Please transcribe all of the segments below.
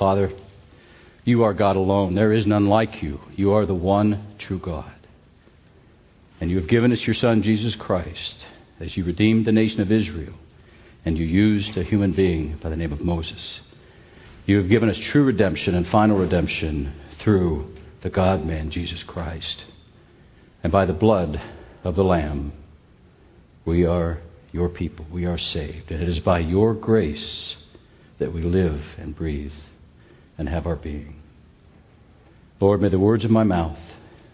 Father, you are God alone. There is none like you. You are the one true God. And you have given us your Son, Jesus Christ, as you redeemed the nation of Israel, and you used a human being by the name of Moses. You have given us true redemption and final redemption through the God man, Jesus Christ. And by the blood of the Lamb, we are your people. We are saved. And it is by your grace that we live and breathe and have our being. Lord, may the words of my mouth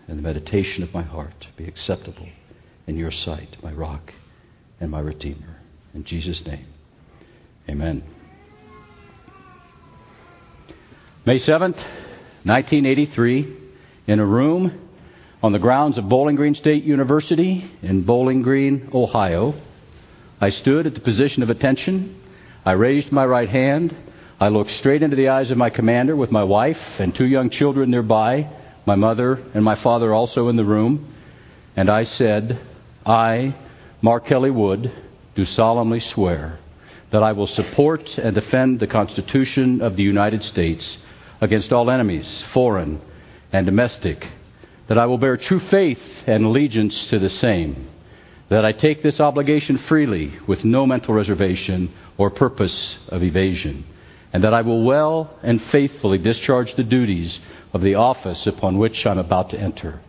and the meditation of my heart be acceptable in your sight, my rock and my redeemer. In Jesus' name, amen. May 7th, 1983, in a room on the grounds of Bowling Green State University in Bowling Green, Ohio, I stood at the position of attention. I raised my right hand. I looked straight into the eyes of my commander with my wife and two young children nearby, my mother and my father also in the room, and I said, I, Mark Kelly Wood, do solemnly swear that I will support and defend the Constitution of the United States against all enemies, foreign and domestic, that I will bear true faith and allegiance to the same that I take this obligation freely with no mental reservation or purpose of evasion, and that I will well and faithfully discharge the duties of the office upon which I'm about to enter.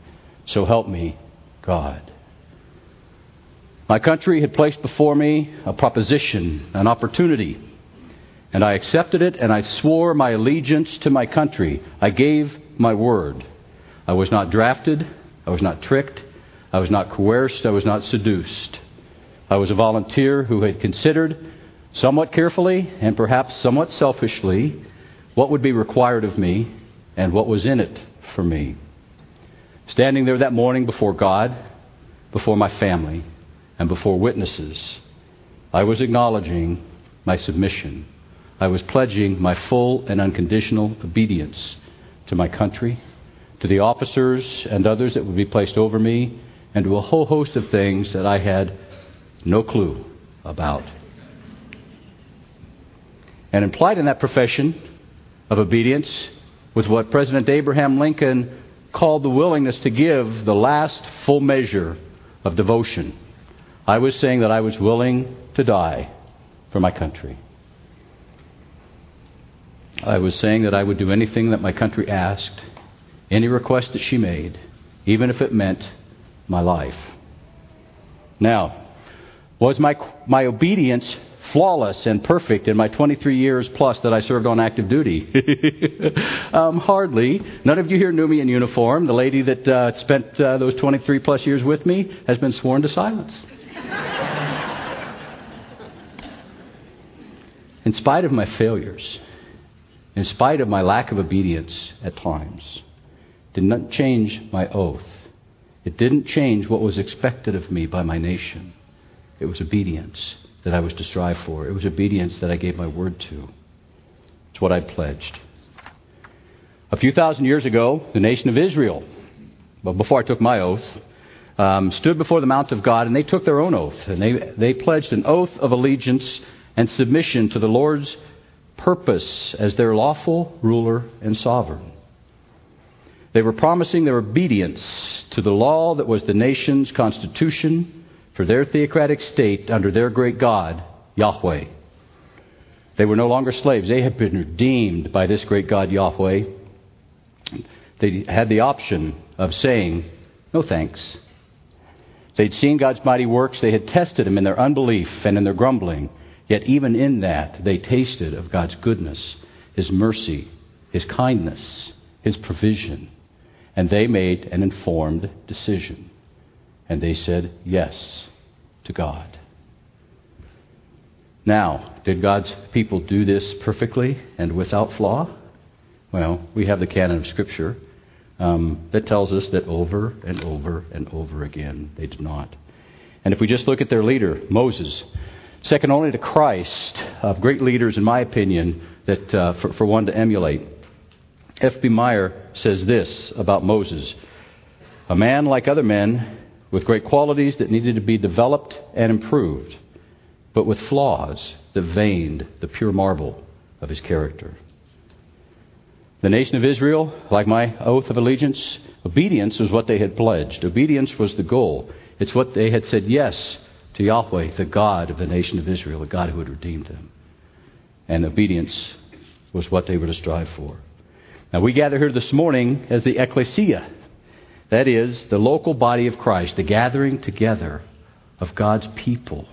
So help me, God. My country had placed before me a proposition, an opportunity, and I accepted it and I swore my allegiance to my country. I gave my word. I was not drafted, I was not tricked, I was not coerced. I was not seduced. I was a volunteer who had considered, somewhat carefully and perhaps somewhat selfishly, what would be required of me and what was in it for me. Standing there that morning before God, before my family, and before witnesses, I was acknowledging my submission. I was pledging my full and unconditional obedience to my country, to the officers and others that would be placed over me, and to a whole host of things that I had no clue about. And implied in that profession of obedience was what President Abraham Lincoln called the willingness to give the last full measure of devotion. I was saying that I was willing to die for my country. I was saying that I would do anything that my country asked, any request that she made, even if it meant my life. Now, was my, my obedience flawless and perfect in my 23 years plus that I served on active duty? um, hardly. None of you here knew me in uniform. The lady that uh, spent uh, those 23 plus years with me has been sworn to silence. in spite of my failures, in spite of my lack of obedience at times, did not change my oath it didn't change what was expected of me by my nation. It was obedience that I was to strive for. It was obedience that I gave my word to. It's what I pledged. A few thousand years ago, the nation of Israel, well, before I took my oath, um, stood before the Mount of God and they took their own oath. And they, they pledged an oath of allegiance and submission to the Lord's purpose as their lawful ruler and sovereign. They were promising their obedience to the law that was the nation's constitution for their theocratic state under their great God, Yahweh. They were no longer slaves. They had been redeemed by this great God, Yahweh. They had the option of saying, No thanks. They'd seen God's mighty works. They had tested Him in their unbelief and in their grumbling. Yet, even in that, they tasted of God's goodness, His mercy, His kindness, His provision. And they made an informed decision. And they said yes to God. Now, did God's people do this perfectly and without flaw? Well, we have the canon of Scripture um, that tells us that over and over and over again they did not. And if we just look at their leader, Moses, second only to Christ, of great leaders, in my opinion, that uh, for, for one to emulate. F.B. Meyer says this about Moses a man like other men with great qualities that needed to be developed and improved, but with flaws that veined the pure marble of his character. The nation of Israel, like my oath of allegiance, obedience was what they had pledged. Obedience was the goal. It's what they had said yes to Yahweh, the God of the nation of Israel, the God who had redeemed them. And obedience was what they were to strive for. Now, we gather here this morning as the ecclesia. That is, the local body of Christ, the gathering together of God's people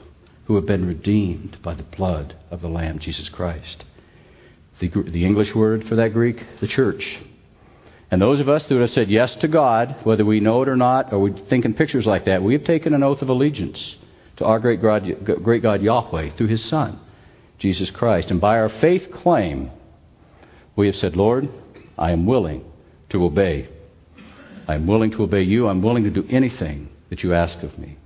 who have been redeemed by the blood of the Lamb, Jesus Christ. The, the English word for that Greek, the church. And those of us who have said yes to God, whether we know it or not, or we think in pictures like that, we have taken an oath of allegiance to our great God, great God Yahweh through His Son, Jesus Christ. And by our faith claim, we have said, Lord, I am willing to obey. I am willing to obey you. I'm willing to do anything that you ask of me.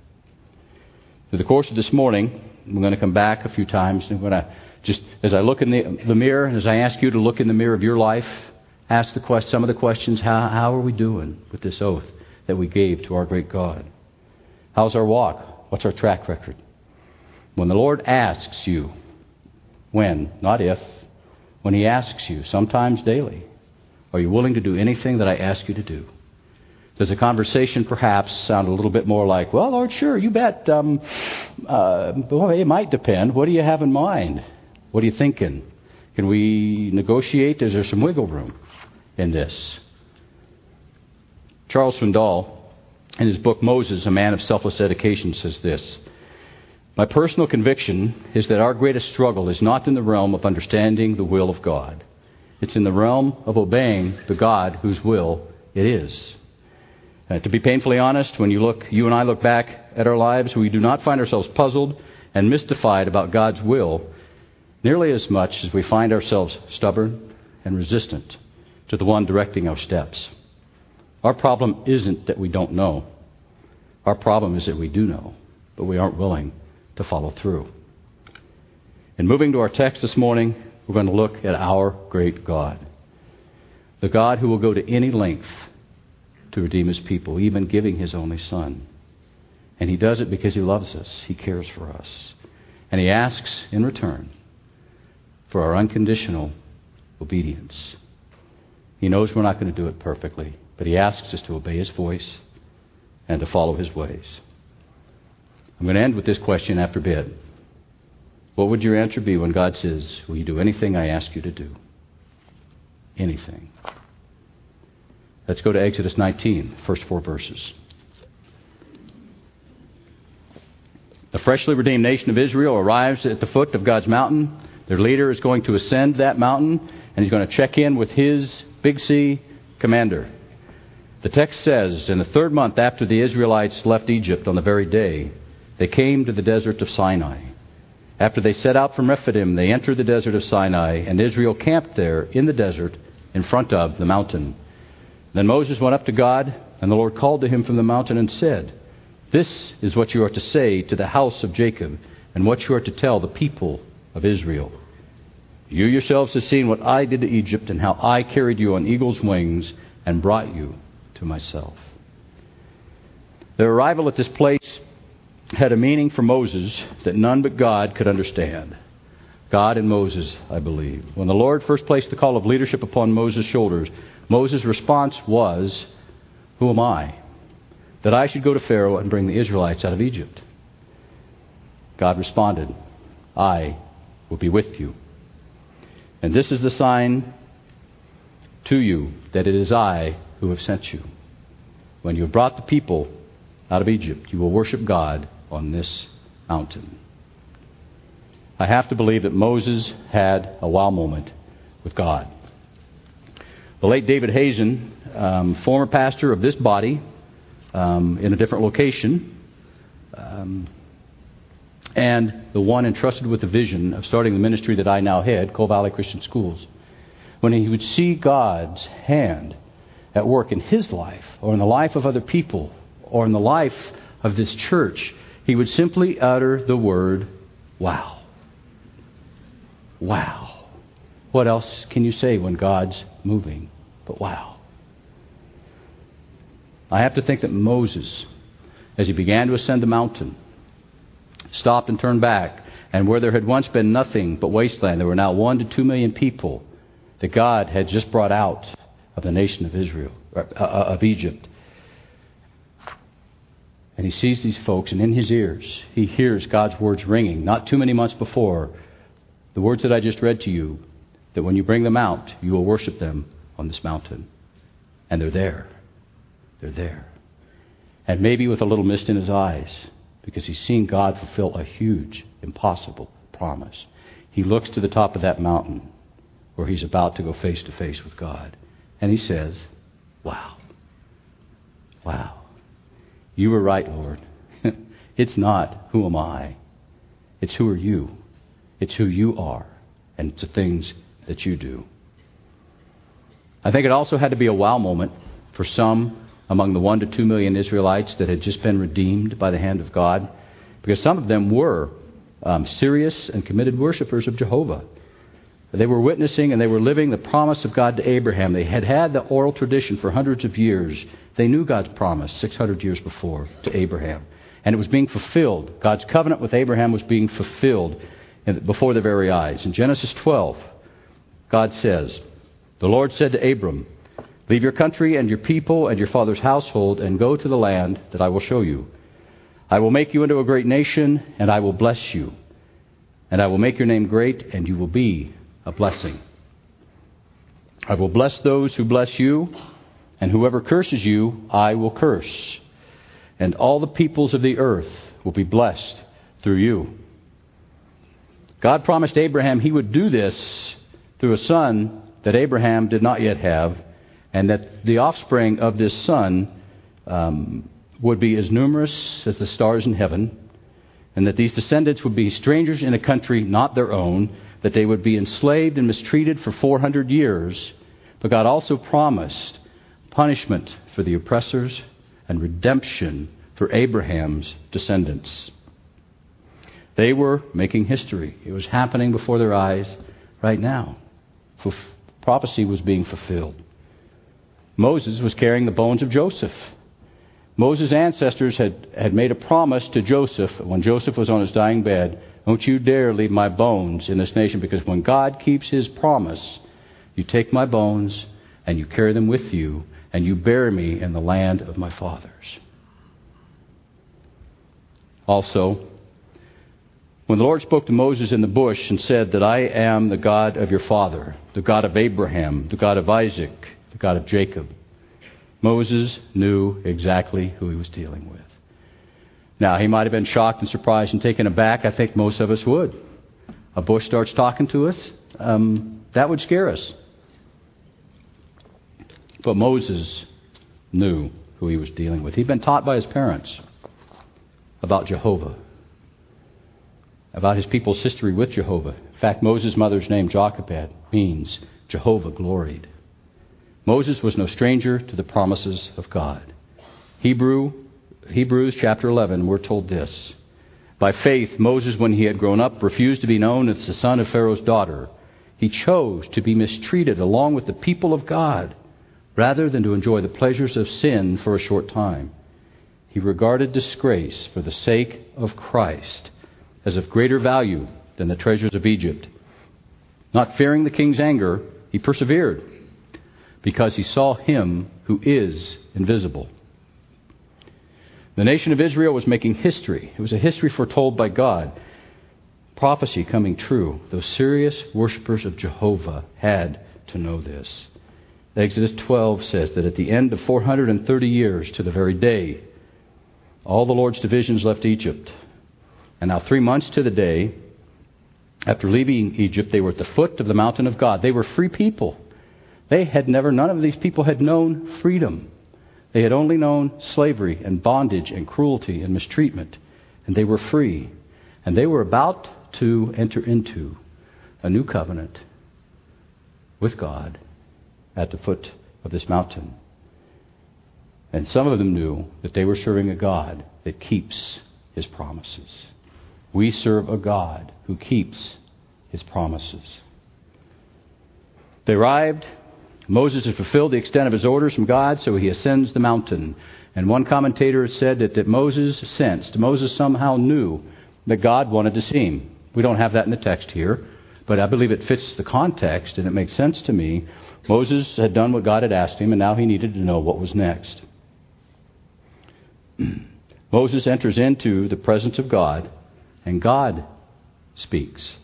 Through the course of this morning, I'm going to come back a few times and we're going to just, as I look in the, the mirror, as I ask you to look in the mirror of your life, ask the quest, some of the questions how, how are we doing with this oath that we gave to our great God? How's our walk? What's our track record? When the Lord asks you, when, not if, when He asks you, sometimes daily, are you willing to do anything that I ask you to do? Does the conversation perhaps sound a little bit more like, well, Lord, sure, you bet. Um, uh, it might depend. What do you have in mind? What are you thinking? Can we negotiate? Is there some wiggle room in this? Charles Swindoll, in his book Moses, A Man of Selfless Dedication, says this My personal conviction is that our greatest struggle is not in the realm of understanding the will of God, it's in the realm of obeying the God whose will it is. Uh, to be painfully honest, when you look, you and I look back at our lives, we do not find ourselves puzzled and mystified about God's will nearly as much as we find ourselves stubborn and resistant to the one directing our steps. Our problem isn't that we don't know. Our problem is that we do know, but we aren't willing to follow through. In moving to our text this morning, we're going to look at our great God. The God who will go to any length to redeem his people, even giving his only son. And he does it because he loves us, he cares for us. And he asks in return for our unconditional obedience. He knows we're not going to do it perfectly, but he asks us to obey his voice and to follow his ways. I'm going to end with this question after bed. What would your answer be when God says, Will you do anything I ask you to do? Anything. Let's go to Exodus 19, first four verses. The freshly redeemed nation of Israel arrives at the foot of God's mountain. Their leader is going to ascend that mountain, and he's going to check in with his Big C commander. The text says, In the third month after the Israelites left Egypt on the very day, they came to the desert of Sinai. After they set out from Rephidim, they entered the desert of Sinai, and Israel camped there in the desert in front of the mountain. Then Moses went up to God, and the Lord called to him from the mountain and said, This is what you are to say to the house of Jacob, and what you are to tell the people of Israel. You yourselves have seen what I did to Egypt, and how I carried you on eagle's wings and brought you to myself. Their arrival at this place had a meaning for Moses that none but God could understand. God and Moses, I believe. When the Lord first placed the call of leadership upon Moses' shoulders, Moses' response was, Who am I? That I should go to Pharaoh and bring the Israelites out of Egypt. God responded, I will be with you. And this is the sign to you that it is I who have sent you. When you have brought the people out of Egypt, you will worship God on this mountain. I have to believe that Moses had a wow moment with God. The late David Hazen, um, former pastor of this body um, in a different location, um, and the one entrusted with the vision of starting the ministry that I now head, Cole Valley Christian Schools, when he would see God's hand at work in his life or in the life of other people or in the life of this church, he would simply utter the word, wow. Wow. What else can you say when God's moving? But wow. I have to think that Moses, as he began to ascend the mountain, stopped and turned back, and where there had once been nothing but wasteland, there were now one to two million people that God had just brought out of the nation of Israel, uh, of Egypt. And he sees these folks, and in his ears, he hears God's words ringing, not too many months before, the words that I just read to you, that when you bring them out, you will worship them on this mountain. And they're there. They're there. And maybe with a little mist in his eyes, because he's seen God fulfill a huge, impossible promise. He looks to the top of that mountain where he's about to go face to face with God. And he says, Wow. Wow. You were right, Lord. it's not who am I, it's who are you. It's who you are, and it's the things that you do. I think it also had to be a wow moment for some among the one to two million Israelites that had just been redeemed by the hand of God, because some of them were um, serious and committed worshippers of Jehovah. They were witnessing and they were living the promise of God to Abraham. They had had the oral tradition for hundreds of years. They knew God's promise 600 years before to Abraham. And it was being fulfilled. God's covenant with Abraham was being fulfilled before their very eyes. In Genesis 12, God says, The Lord said to Abram, Leave your country and your people and your father's household and go to the land that I will show you. I will make you into a great nation, and I will bless you. And I will make your name great, and you will be a blessing. I will bless those who bless you, and whoever curses you, I will curse. And all the peoples of the earth will be blessed through you. God promised Abraham he would do this through a son that Abraham did not yet have, and that the offspring of this son um, would be as numerous as the stars in heaven, and that these descendants would be strangers in a country not their own, that they would be enslaved and mistreated for 400 years. But God also promised punishment for the oppressors and redemption for Abraham's descendants. They were making history. It was happening before their eyes right now. Prophecy was being fulfilled. Moses was carrying the bones of Joseph. Moses' ancestors had, had made a promise to Joseph when Joseph was on his dying bed Don't you dare leave my bones in this nation, because when God keeps his promise, you take my bones and you carry them with you, and you bury me in the land of my fathers. Also, when the Lord spoke to Moses in the bush and said that I am the God of your father, the God of Abraham, the God of Isaac, the God of Jacob, Moses knew exactly who he was dealing with. Now, he might have been shocked and surprised and taken aback. I think most of us would. A bush starts talking to us, um, that would scare us. But Moses knew who he was dealing with. He'd been taught by his parents about Jehovah about his people's history with Jehovah. In fact, Moses' mother's name, Jochebed, means Jehovah gloried. Moses was no stranger to the promises of God. Hebrew, Hebrews chapter 11, we're told this. By faith, Moses, when he had grown up, refused to be known as the son of Pharaoh's daughter. He chose to be mistreated along with the people of God rather than to enjoy the pleasures of sin for a short time. He regarded disgrace for the sake of Christ as of greater value than the treasures of Egypt. Not fearing the king's anger, he persevered because he saw him who is invisible. The nation of Israel was making history. It was a history foretold by God. Prophecy coming true. Those serious worshippers of Jehovah had to know this. Exodus 12 says that at the end of 430 years, to the very day, all the Lord's divisions left Egypt and now, three months to the day after leaving Egypt, they were at the foot of the mountain of God. They were free people. They had never, none of these people had known freedom. They had only known slavery and bondage and cruelty and mistreatment. And they were free. And they were about to enter into a new covenant with God at the foot of this mountain. And some of them knew that they were serving a God that keeps his promises. We serve a God who keeps his promises. They arrived. Moses had fulfilled the extent of his orders from God, so he ascends the mountain. And one commentator said that, that Moses sensed, Moses somehow knew that God wanted to see him. We don't have that in the text here, but I believe it fits the context and it makes sense to me. Moses had done what God had asked him, and now he needed to know what was next. Moses enters into the presence of God, and God speaks.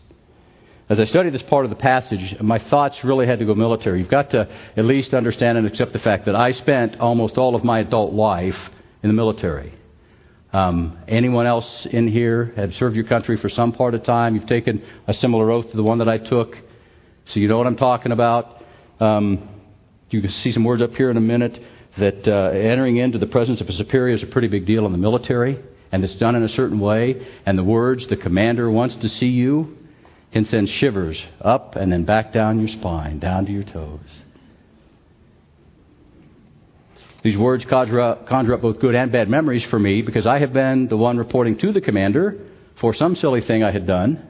As I studied this part of the passage, my thoughts really had to go military. You've got to at least understand and accept the fact that I spent almost all of my adult life in the military. Um, anyone else in here have served your country for some part of time? You've taken a similar oath to the one that I took, so you know what I'm talking about. Um, you can see some words up here in a minute that uh, entering into the presence of a superior is a pretty big deal in the military, and it's done in a certain way. And the words, the commander wants to see you, can send shivers up and then back down your spine, down to your toes. These words conjure up, conjure up both good and bad memories for me because I have been the one reporting to the commander for some silly thing I had done,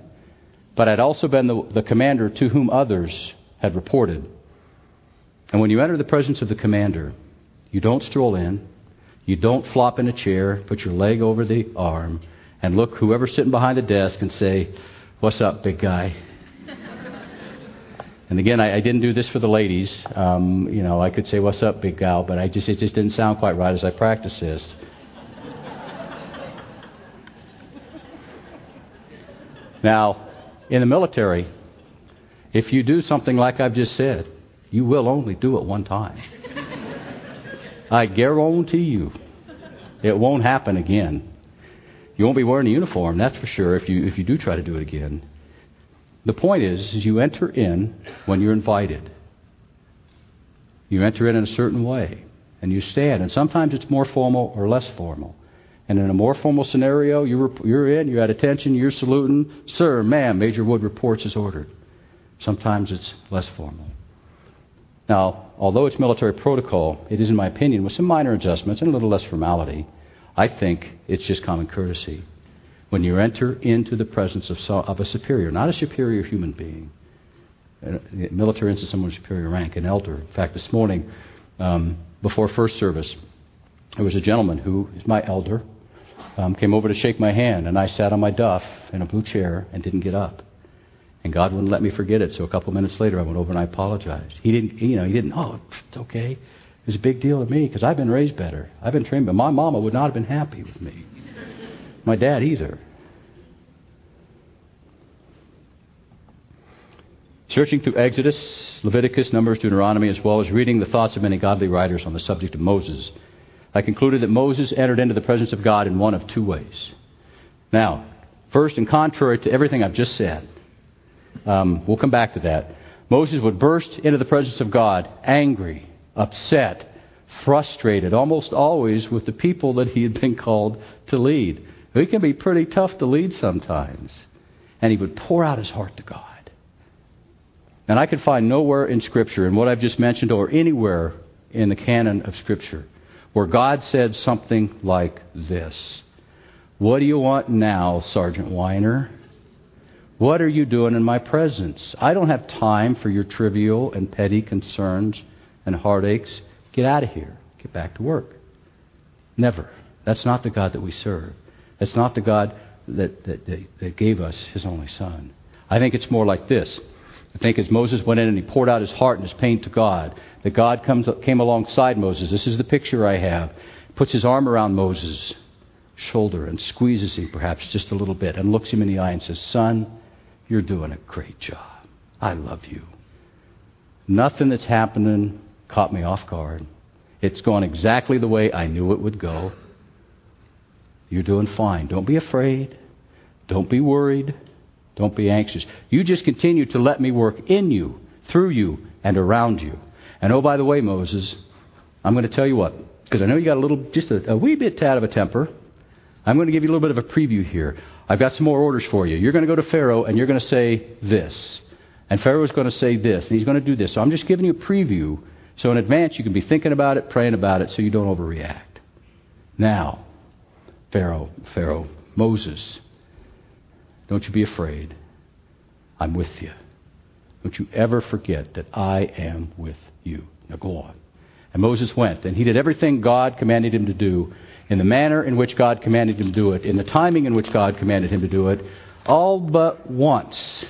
but I'd also been the, the commander to whom others had reported. And when you enter the presence of the commander, you don't stroll in, you don't flop in a chair, put your leg over the arm, and look whoever's sitting behind the desk and say, What's up, big guy? and again, I, I, didn't do this for the ladies. Um, you know, I could say, What's up, big gal, but I just, it just didn't sound quite right as I practiced this. now, in the military, if you do something like I've just said, you will only do it one time. I guarantee you it won't happen again. You won't be wearing a uniform, that's for sure, if you, if you do try to do it again. The point is, is you enter in when you're invited. You enter in in a certain way, and you stand. And sometimes it's more formal or less formal. And in a more formal scenario, you're, you're in, you're at attention, you're saluting. Sir, ma'am, Major Wood reports as ordered. Sometimes it's less formal. Now, although it's military protocol, it is, in my opinion, with some minor adjustments and a little less formality, I think it's just common courtesy. When you enter into the presence of, of a superior, not a superior human being, a military instance, someone of superior rank, an elder. In fact, this morning, um, before first service, there was a gentleman who is my elder, um, came over to shake my hand, and I sat on my duff in a blue chair and didn't get up. And God wouldn't let me forget it. So a couple minutes later, I went over and I apologized. He didn't, you know, he didn't. Oh, it's okay. It was a big deal to me because I've been raised better. I've been trained, but my mama would not have been happy with me. My dad either. Searching through Exodus, Leviticus, Numbers, Deuteronomy, as well as reading the thoughts of many godly writers on the subject of Moses, I concluded that Moses entered into the presence of God in one of two ways. Now, first, and contrary to everything I've just said, um, we'll come back to that. Moses would burst into the presence of God angry, upset, frustrated, almost always with the people that he had been called to lead. He can be pretty tough to lead sometimes. And he would pour out his heart to God. And I could find nowhere in Scripture, in what I've just mentioned, or anywhere in the canon of Scripture, where God said something like this What do you want now, Sergeant Weiner? What are you doing in my presence? I don't have time for your trivial and petty concerns and heartaches. Get out of here. Get back to work. Never. That's not the God that we serve. That's not the God that, that, that, gave us his only son. I think it's more like this. I think as Moses went in and he poured out his heart and his pain to God, that God comes, came alongside Moses. This is the picture I have. Puts his arm around Moses' shoulder and squeezes him perhaps just a little bit and looks him in the eye and says, Son, you're doing a great job. I love you. Nothing that's happening caught me off guard. It's gone exactly the way I knew it would go. You're doing fine. Don't be afraid. Don't be worried. Don't be anxious. You just continue to let me work in you, through you, and around you. And oh, by the way, Moses, I'm going to tell you what, because I know you got a little, just a, a wee bit tad of a temper. I'm going to give you a little bit of a preview here. I've got some more orders for you. You're going to go to Pharaoh and you're going to say this. And Pharaoh is going to say this. And he's going to do this. So I'm just giving you a preview. So in advance, you can be thinking about it, praying about it, so you don't overreact. Now, Pharaoh, Pharaoh, Moses, don't you be afraid. I'm with you. Don't you ever forget that I am with you. Now go on. And Moses went, and he did everything God commanded him to do in the manner in which God commanded him to do it, in the timing in which God commanded him to do it, all but once.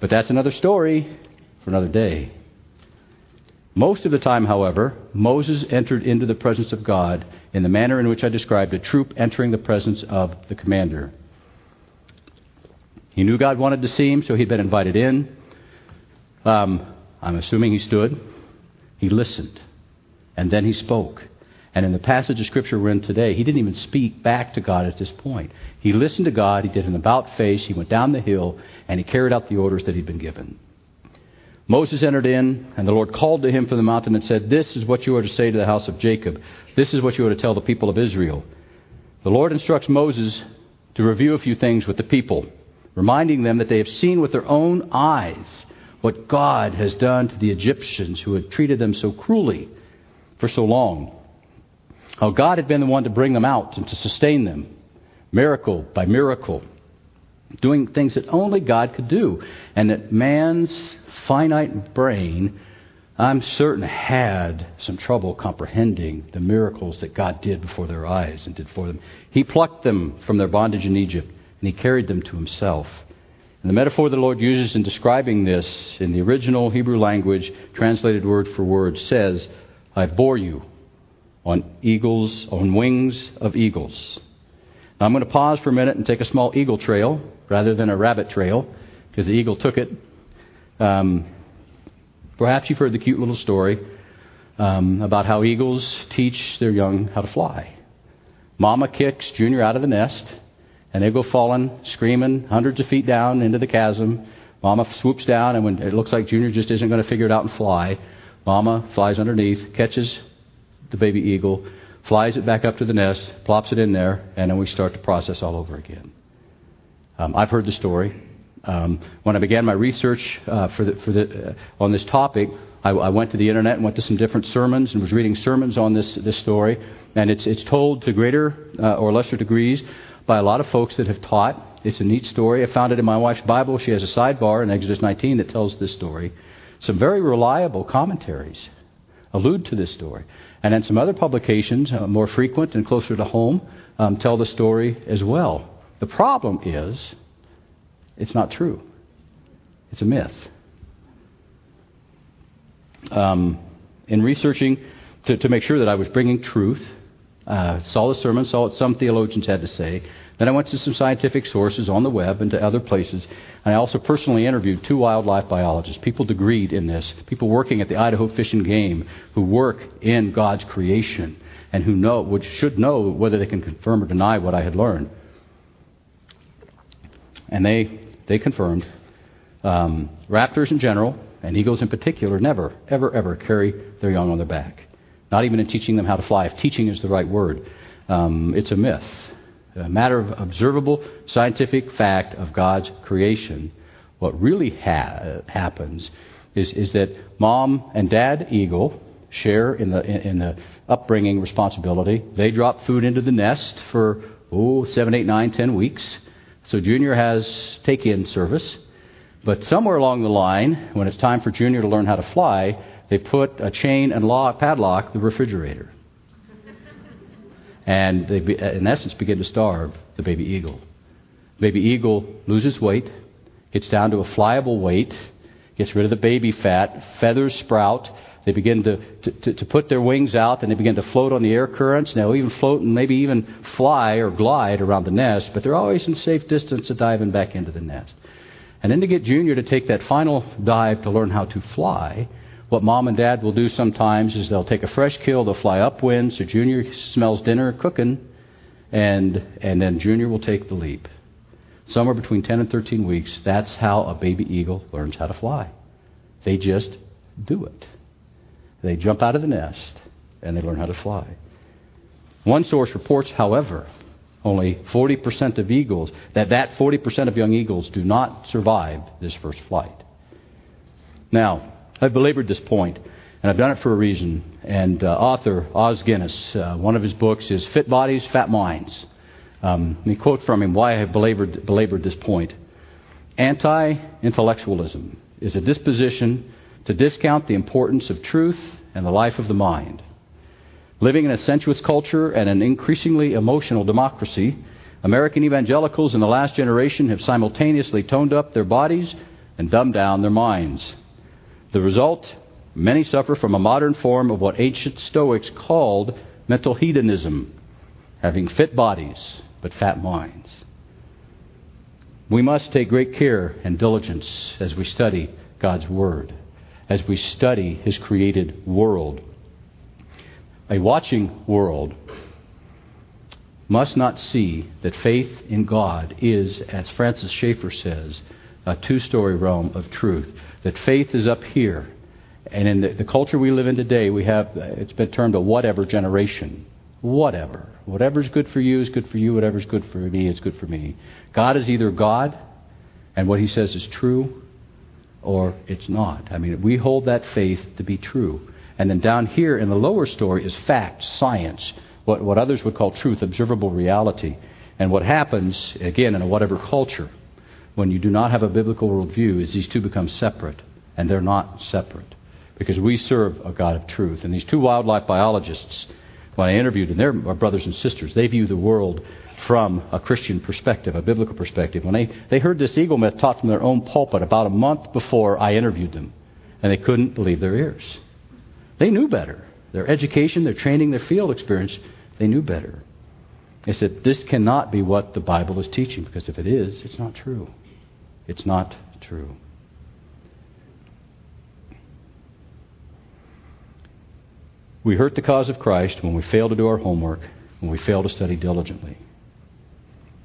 But that's another story for another day. Most of the time, however, Moses entered into the presence of God in the manner in which I described a troop entering the presence of the commander. He knew God wanted to see him, so he'd been invited in. Um, I'm assuming he stood. He listened. And then he spoke. And in the passage of Scripture we're in today, he didn't even speak back to God at this point. He listened to God, he did an about face, he went down the hill, and he carried out the orders that he'd been given. Moses entered in, and the Lord called to him from the mountain and said, This is what you are to say to the house of Jacob. This is what you are to tell the people of Israel. The Lord instructs Moses to review a few things with the people, reminding them that they have seen with their own eyes what God has done to the Egyptians who had treated them so cruelly for so long. How God had been the one to bring them out and to sustain them, miracle by miracle, doing things that only God could do, and that man's finite brain, I'm certain, had some trouble comprehending the miracles that God did before their eyes and did for them. He plucked them from their bondage in Egypt, and He carried them to Himself. And the metaphor the Lord uses in describing this in the original Hebrew language, translated word for word, says, I bore you on eagles, on wings of eagles. Now I'm going to pause for a minute and take a small eagle trail rather than a rabbit trail because the eagle took it. Um, perhaps you've heard the cute little story um, about how eagles teach their young how to fly. Mama kicks Junior out of the nest, and they go falling, screaming, hundreds of feet down into the chasm. Mama swoops down, and when it looks like Junior just isn't going to figure it out and fly, Mama flies underneath, catches the baby eagle, flies it back up to the nest, plops it in there, and then we start the process all over again. Um, I've heard the story. Um, when I began my research uh, for the, for the, uh, on this topic, I, I, went to the internet and went to some different sermons and was reading sermons on this, this story. And it's, it's told to greater uh, or lesser degrees by a lot of folks that have taught. It's a neat story. I found it in my wife's Bible. She has a sidebar in Exodus 19 that tells this story. Some very reliable commentaries allude to this story. And then some other publications, uh, more frequent and closer to home, um, tell the story as well. The problem is, it's not true. It's a myth. Um, in researching to, to, make sure that I was bringing truth, uh, saw the sermon, saw what some theologians had to say. Then I went to some scientific sources on the web and to other places. And I also personally interviewed two wildlife biologists, people degreed in this, people working at the Idaho Fish and Game who work in God's creation and who know, which should know whether they can confirm or deny what I had learned. And they, they confirmed um, raptors in general, and eagles in particular, never, ever, ever carry their young on their back. Not even in teaching them how to fly, if teaching is the right word. Um, it's a myth a matter of observable scientific fact of God's creation. What really ha- happens is, is that mom and dad eagle share in the, in, the upbringing responsibility. They drop food into the nest for, oh, seven, eight, nine, ten weeks. So Junior has take in service. But somewhere along the line, when it's time for Junior to learn how to fly, they put a chain and lock, padlock the refrigerator and they, in essence, begin to starve the baby eagle. Baby eagle loses weight, gets down to a flyable weight, gets rid of the baby fat, feathers sprout. They begin to, to, to put their wings out and they begin to float on the air currents. They'll even float and maybe even fly or glide around the nest, but they're always in safe distance of diving back into the nest. And then to get Junior to take that final dive to learn how to fly, what mom and dad will do sometimes is they'll take a fresh kill, they'll fly upwind, so Junior smells dinner cooking, and, and then Junior will take the leap. Somewhere between 10 and 13 weeks, that's how a baby eagle learns how to fly. They just do it. They jump out of the nest and they learn how to fly. One source reports, however, only 40% of eagles, that that 40% of young eagles do not survive this first flight. Now, I've belabored this point, and I've done it for a reason. And uh, author Os Guinness, uh, one of his books is Fit Bodies, Fat Minds. Um, let me quote from him why I have belabored, belabored this point. Anti intellectualism is a disposition to discount the importance of truth and the life of the mind. Living in a sensuous culture and an increasingly emotional democracy, American evangelicals in the last generation have simultaneously toned up their bodies and dumbed down their minds. The result many suffer from a modern form of what ancient Stoics called mental hedonism, having fit bodies but fat minds. We must take great care and diligence as we study God's Word, as we study His created world. A watching world must not see that faith in God is, as Francis Schaeffer says, a two story realm of truth. That faith is up here. And in the, the, culture we live in today, we have, it's been termed a whatever generation. Whatever. Whatever's good for you is good for you. Whatever's good for me is good for me. God is either God, and what he says is true, or it's not. I mean, we hold that faith to be true. And then down here in the lower story is fact, science, what, what others would call truth, observable reality. And what happens, again, in a whatever culture, when you do not have a biblical worldview, is these two become separate. And they're not separate. Because we serve a God of truth. And these two wildlife biologists, when I interviewed them, they're brothers and sisters. They view the world from a Christian perspective, a biblical perspective. When they, they heard this eagle myth taught from their own pulpit about a month before I interviewed them, and they couldn't believe their ears. They knew better. Their education, their training, their field experience, they knew better. They said, This cannot be what the Bible is teaching, because if it is, it's not true. It's not true. We hurt the cause of Christ when we fail to do our homework, when we fail to study diligently.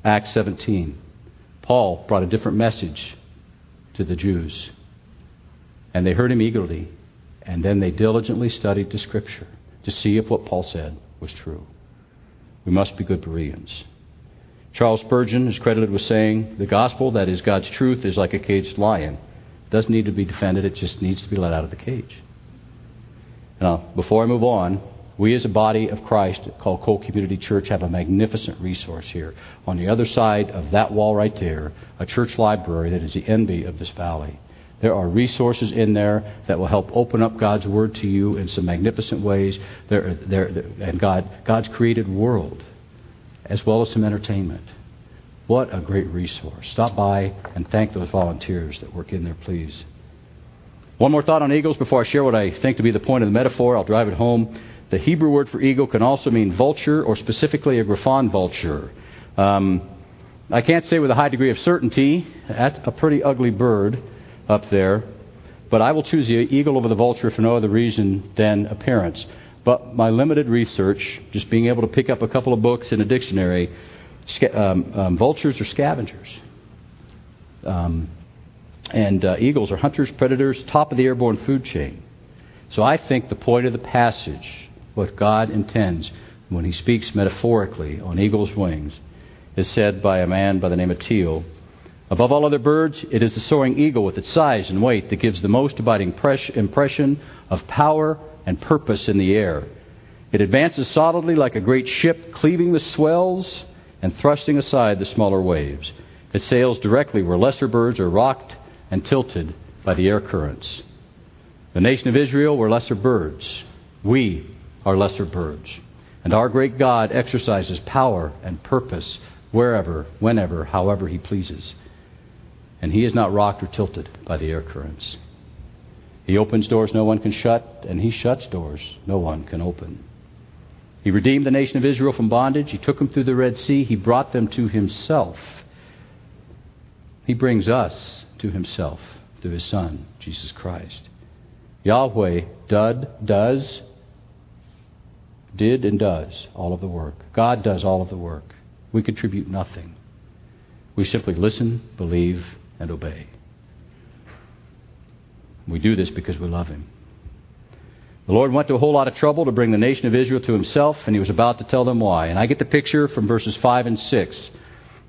Acts 17. Paul brought a different message to the Jews. And they heard him eagerly. And then they diligently studied the Scripture to see if what Paul said was true. We must be good Bereans. Charles Spurgeon is credited with saying, The gospel, that is God's truth, is like a caged lion. It doesn't need to be defended, it just needs to be let out of the cage. Now, before I move on, we as a body of Christ called Cole Community Church have a magnificent resource here. On the other side of that wall right there, a church library that is the envy of this valley. There are resources in there that will help open up God's Word to you in some magnificent ways. There, there, and God, God's created world, as well as some entertainment. What a great resource. Stop by and thank those volunteers that work in there, please. One more thought on eagles before I share what I think to be the point of the metaphor. I'll drive it home. The Hebrew word for eagle can also mean vulture or specifically a griffon vulture. Um, I can't say with a high degree of certainty. That's a pretty ugly bird up there. But I will choose the eagle over the vulture for no other reason than appearance. But my limited research, just being able to pick up a couple of books in a dictionary, um, um, vultures are scavengers. Um, and uh, eagles are hunters, predators, top of the airborne food chain. So I think the point of the passage, what God intends when he speaks metaphorically on eagle's wings, is said by a man by the name of Thiel. Above all other birds, it is the soaring eagle with its size and weight that gives the most abiding impression of power and purpose in the air. It advances solidly like a great ship, cleaving the swells and thrusting aside the smaller waves. It sails directly where lesser birds are rocked and tilted by the air currents. The nation of Israel were lesser birds. We are lesser birds. And our great God exercises power and purpose wherever, whenever, however he pleases. And he is not rocked or tilted by the air currents. He opens doors no one can shut, and he shuts doors no one can open. He redeemed the nation of Israel from bondage. He took them through the Red Sea. He brought them to himself. He brings us to himself through his Son, Jesus Christ. Yahweh dud, does, did, and does all of the work. God does all of the work. We contribute nothing. We simply listen, believe, and obey. We do this because we love Him. The Lord went to a whole lot of trouble to bring the nation of Israel to Himself, and He was about to tell them why. And I get the picture from verses 5 and 6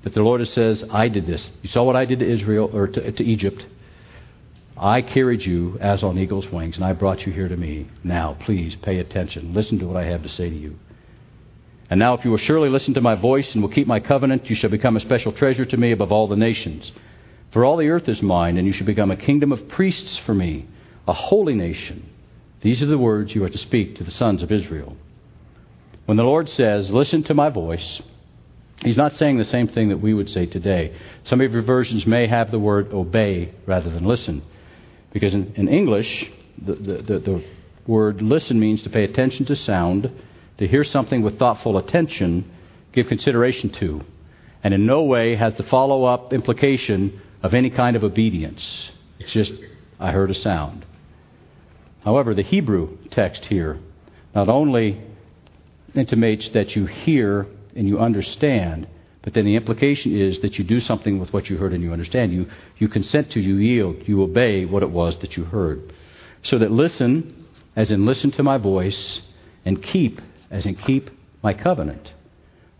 that the Lord says, I did this. You saw what I did to Israel, or to, to Egypt. I carried you as on eagle's wings, and I brought you here to me. Now, please pay attention. Listen to what I have to say to you. And now, if you will surely listen to my voice and will keep my covenant, you shall become a special treasure to me above all the nations. For all the earth is mine, and you shall become a kingdom of priests for me, a holy nation. These are the words you are to speak to the sons of Israel. When the Lord says, Listen to my voice, He's not saying the same thing that we would say today. Some of your versions may have the word obey rather than listen. Because in, in English, the, the, the, the word listen means to pay attention to sound, to hear something with thoughtful attention, give consideration to, and in no way has the follow up implication of any kind of obedience. It's just, I heard a sound. However, the Hebrew text here not only intimates that you hear and you understand, but then the implication is that you do something with what you heard and you understand. You, you consent to, you yield, you obey what it was that you heard. So that listen, as in listen to my voice, and keep, as in keep my covenant,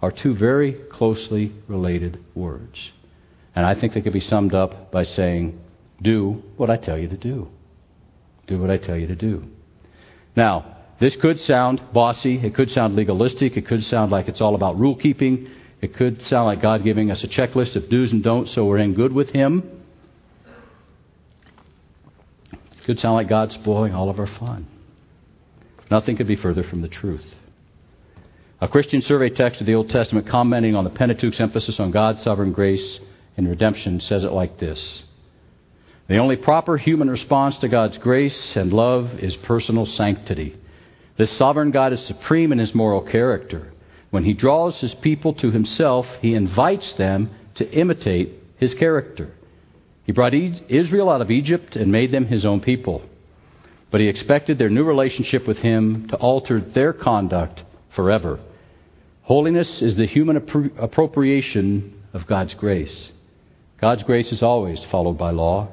are two very closely related words. And I think they could be summed up by saying, do what I tell you to do. Do what I tell you to do. Now, this could sound bossy. It could sound legalistic. It could sound like it's all about rule keeping. It could sound like God giving us a checklist of do's and don'ts so we're in good with Him. It could sound like God spoiling all of our fun. Nothing could be further from the truth. A Christian survey text of the Old Testament commenting on the Pentateuch's emphasis on God's sovereign grace and redemption says it like this The only proper human response to God's grace and love is personal sanctity. This sovereign God is supreme in his moral character. When he draws his people to himself, he invites them to imitate his character. He brought Israel out of Egypt and made them his own people. But he expected their new relationship with him to alter their conduct forever. Holiness is the human appro- appropriation of God's grace. God's grace is always followed by law.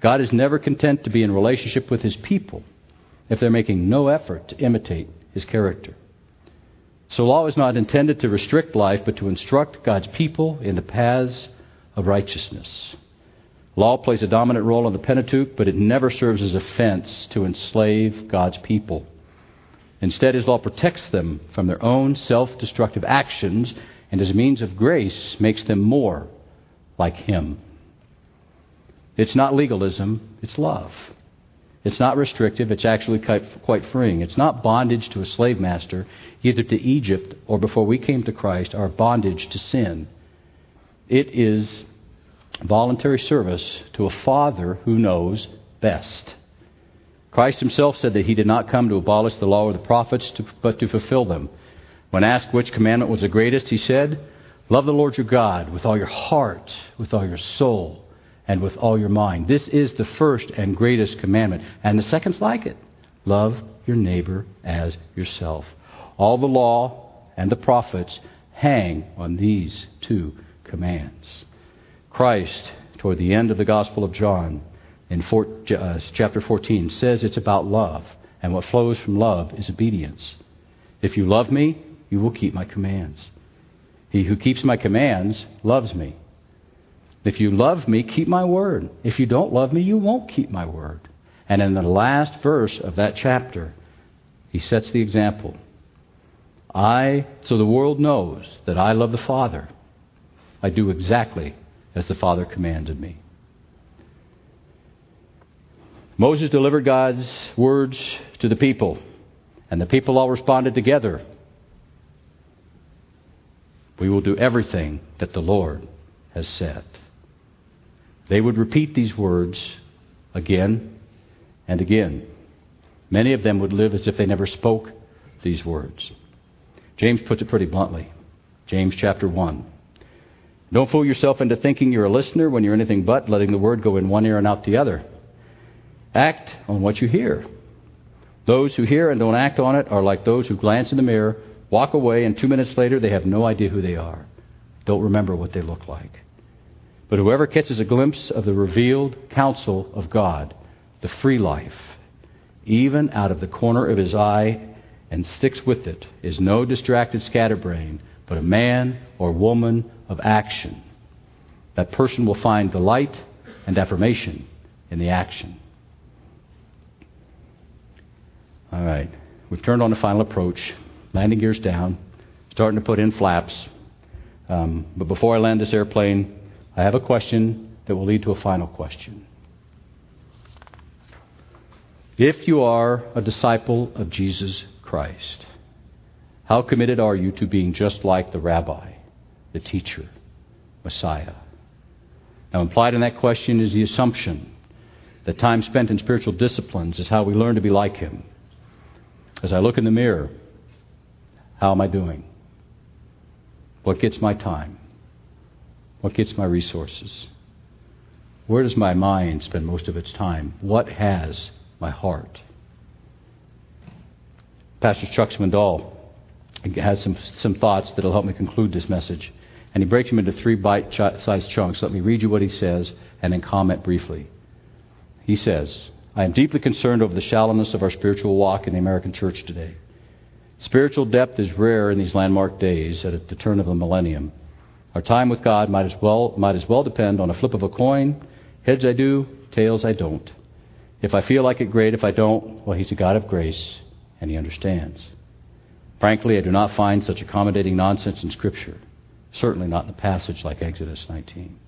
God is never content to be in relationship with his people if they're making no effort to imitate his character. So, law is not intended to restrict life, but to instruct God's people in the paths of righteousness. Law plays a dominant role in the Pentateuch, but it never serves as a fence to enslave God's people. Instead, his law protects them from their own self destructive actions and, as a means of grace, makes them more like him. It's not legalism, it's love. It's not restrictive, it's actually quite freeing. It's not bondage to a slave master, either to Egypt or before we came to Christ, our bondage to sin. It is voluntary service to a Father who knows best. Christ himself said that he did not come to abolish the law or the prophets, but to fulfill them. When asked which commandment was the greatest, he said, Love the Lord your God with all your heart, with all your soul, and with all your mind. This is the first and greatest commandment. And the second's like it love your neighbor as yourself. All the law and the prophets hang on these two commands. Christ, toward the end of the Gospel of John, in four, uh, chapter 14, says it's about love, and what flows from love is obedience. If you love me, you will keep my commands. He who keeps my commands loves me. If you love me, keep my word. If you don't love me, you won't keep my word. And in the last verse of that chapter, he sets the example. I, so the world knows that I love the Father. I do exactly as the Father commanded me. Moses delivered God's words to the people, and the people all responded together. We will do everything that the Lord has said. They would repeat these words again and again. Many of them would live as if they never spoke these words. James puts it pretty bluntly. James chapter 1. Don't fool yourself into thinking you're a listener when you're anything but letting the word go in one ear and out the other. Act on what you hear. Those who hear and don't act on it are like those who glance in the mirror, walk away, and two minutes later they have no idea who they are. Don't remember what they look like. But whoever catches a glimpse of the revealed counsel of God, the free life, even out of the corner of his eye, and sticks with it, is no distracted scatterbrain, but a man or woman of action. That person will find delight and affirmation in the action. All right. We've turned on the final approach, landing gears down, starting to put in flaps. Um, but before I land this airplane, I have a question that will lead to a final question. If you are a disciple of Jesus Christ, how committed are you to being just like the rabbi? the teacher, Messiah. Now, implied in that question is the assumption that time spent in spiritual disciplines is how we learn to be like Him. As I look in the mirror, how am I doing? What gets my time? What gets my resources? Where does my mind spend most of its time? What has my heart? Pastor Chuck Swindoll has some, some thoughts that will help me conclude this message. And he breaks them into three bite sized chunks. Let me read you what he says and then comment briefly. He says, I am deeply concerned over the shallowness of our spiritual walk in the American church today. Spiritual depth is rare in these landmark days at the turn of the millennium. Our time with God might as well, might as well depend on a flip of a coin. Heads I do, tails I don't. If I feel like it, great. If I don't, well, He's a God of grace, and He understands. Frankly, I do not find such accommodating nonsense in Scripture, certainly not in a passage like Exodus 19.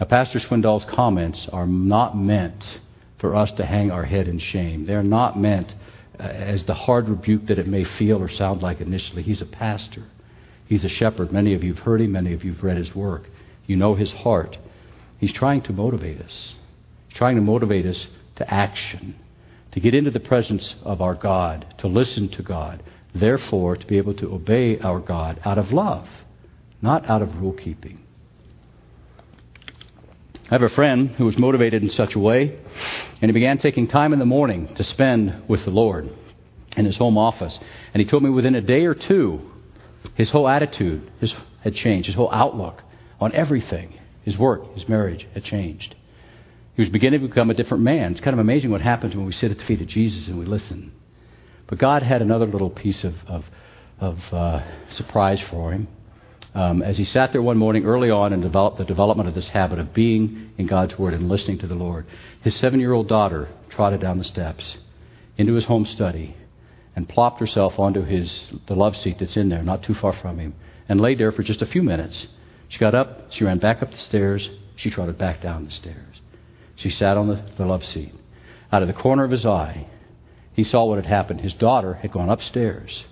Now, Pastor Swindoll's comments are not meant for us to hang our head in shame. They're not meant Uh, as the hard rebuke that it may feel or sound like initially. He's a pastor. He's a shepherd. Many of you have heard him, many of you have read his work. You know his heart. He's trying to motivate us. He's trying to motivate us to action, to get into the presence of our God, to listen to God, therefore, to be able to obey our God out of love, not out of rule keeping. I have a friend who was motivated in such a way, and he began taking time in the morning to spend with the Lord in his home office. And he told me within a day or two, his whole attitude his, had changed, his whole outlook on everything, his work, his marriage had changed. He was beginning to become a different man. It's kind of amazing what happens when we sit at the feet of Jesus and we listen. But God had another little piece of, of, of uh, surprise for him um, as he sat there one morning early on and developed the development of this habit of being in God's Word and listening to the Lord. His seven year old daughter trotted down the steps into his home study and plopped herself onto his, the love seat that's in there, not too far from him, and laid there for just a few minutes. She got up, she ran back up the stairs, she trotted back down the stairs. She sat on the, the love seat. Out of the corner of his eye, he saw what had happened. His daughter had gone upstairs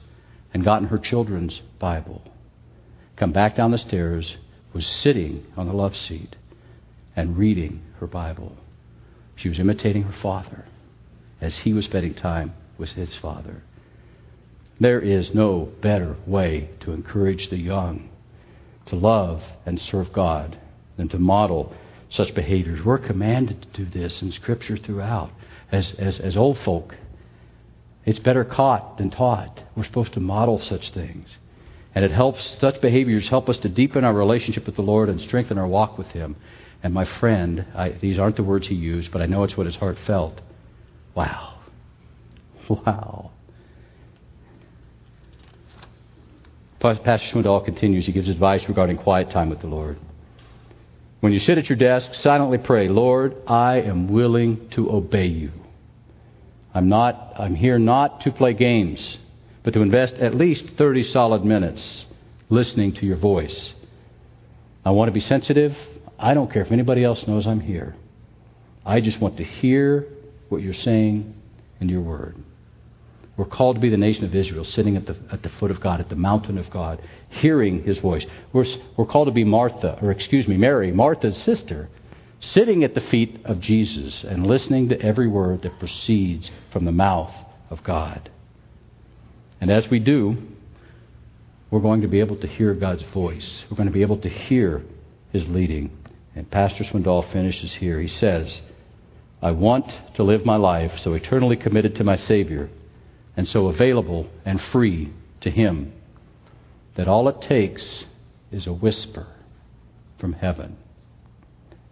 and gotten her children's Bible come back down the stairs, was sitting on the love seat and reading her Bible. She was imitating her father as he was spending time with his father. There is no better way to encourage the young to love and serve God than to model such behaviors. We're commanded to do this in Scripture throughout. As, as, as old folk, it's better caught than taught. We're supposed to model such things. And it helps, such behaviors help us to deepen our relationship with the Lord and strengthen our walk with Him. And my friend, I, these aren't the words he used, but I know it's what his heart felt. Wow. Wow. Pastor Swindoll continues. He gives advice regarding quiet time with the Lord. When you sit at your desk, silently pray, Lord, I am willing to obey you. I'm not, I'm here not to play games but to invest at least 30 solid minutes listening to your voice. I want to be sensitive. I don't care if anybody else knows I'm here. I just want to hear what you're saying in your word. We're called to be the nation of Israel, sitting at the, at the foot of God, at the mountain of God, hearing his voice. We're, we're called to be Martha, or excuse me, Mary, Martha's sister, sitting at the feet of Jesus and listening to every word that proceeds from the mouth of God. And as we do, we're going to be able to hear God's voice. We're going to be able to hear His leading. And Pastor Swindoll finishes here. He says, I want to live my life so eternally committed to my Savior and so available and free to Him that all it takes is a whisper from heaven,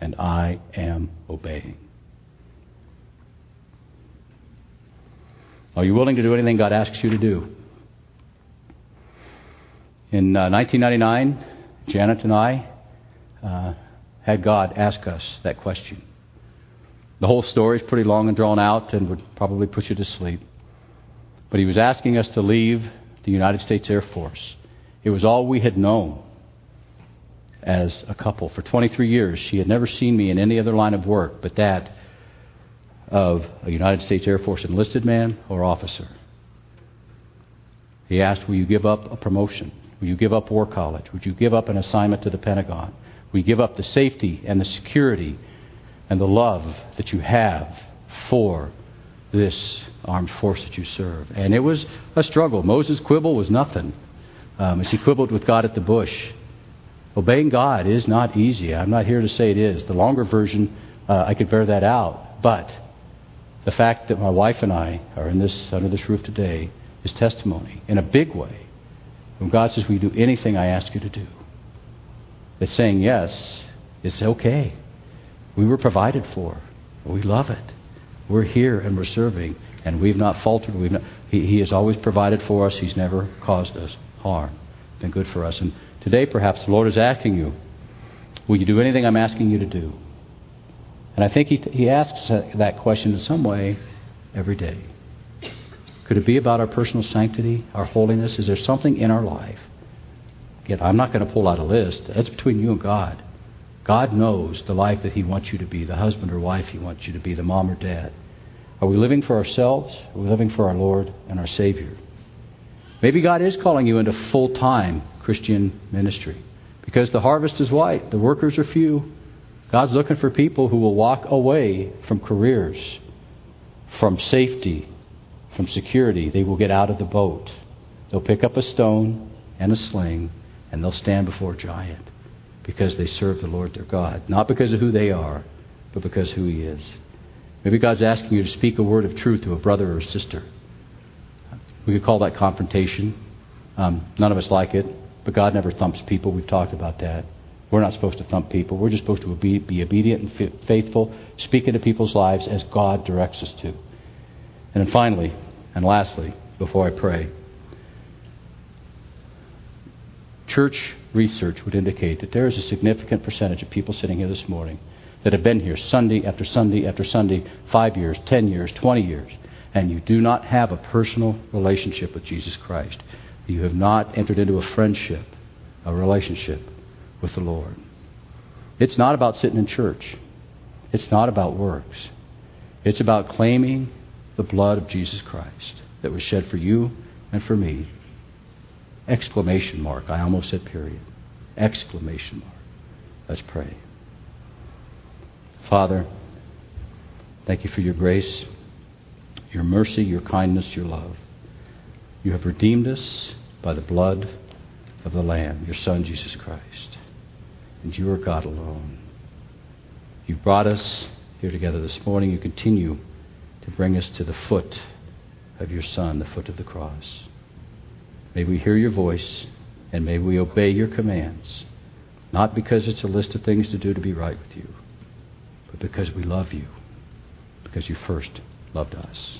and I am obeying. Are you willing to do anything God asks you to do? In uh, 1999, Janet and I uh, had God ask us that question. The whole story is pretty long and drawn out and would probably put you to sleep. But he was asking us to leave the United States Air Force. It was all we had known as a couple. For 23 years, she had never seen me in any other line of work but that of a United States Air Force enlisted man or officer. He asked, Will you give up a promotion? Will you give up War College? Would you give up an assignment to the Pentagon? Will you give up the safety and the security and the love that you have for this armed force that you serve? And it was a struggle. Moses' quibble was nothing um, as he quibbled with God at the bush. Obeying God is not easy. I'm not here to say it is. The longer version, uh, I could bear that out. But the fact that my wife and I are in this under this roof today is testimony in a big way. When God says, "We do anything I ask you to do," that saying yes is okay. We were provided for. We love it. We're here and we're serving, and we've not faltered. We've not, he, he has always provided for us. He's never caused us harm. Been good for us. And today, perhaps the Lord is asking you, "Will you do anything I'm asking you to do?" And I think he, he asks that question in some way every day. Could it be about our personal sanctity, our holiness? Is there something in our life? Yet I'm not going to pull out a list. That's between you and God. God knows the life that He wants you to be, the husband or wife He wants you to be, the mom or dad. Are we living for ourselves? Are we living for our Lord and our Savior? Maybe God is calling you into full time Christian ministry because the harvest is white, the workers are few. God's looking for people who will walk away from careers, from safety, from security. They will get out of the boat. They'll pick up a stone and a sling, and they'll stand before a giant because they serve the Lord their God. Not because of who they are, but because who He is. Maybe God's asking you to speak a word of truth to a brother or a sister. We could call that confrontation. Um, none of us like it, but God never thumps people. We've talked about that. We're not supposed to thump people. We're just supposed to be, be obedient and faithful, speak into people's lives as God directs us to. And then finally, and lastly, before I pray, church research would indicate that there is a significant percentage of people sitting here this morning that have been here Sunday after Sunday after Sunday, five years, ten years, twenty years, and you do not have a personal relationship with Jesus Christ. You have not entered into a friendship, a relationship with the Lord. It's not about sitting in church. It's not about works. It's about claiming the blood of Jesus Christ that was shed for you and for me. Exclamation mark. I almost said period. Exclamation mark. Let's pray. Father, thank you for your grace, your mercy, your kindness, your love. You have redeemed us by the blood of the Lamb, your Son, Jesus Christ and you are God alone. You've brought us here together this morning. You continue to bring us to the foot of your Son, the foot of the cross. May we hear your voice and may we obey your commands, not because it's a list of things to do to be right with you, but because we love you, because you first loved us.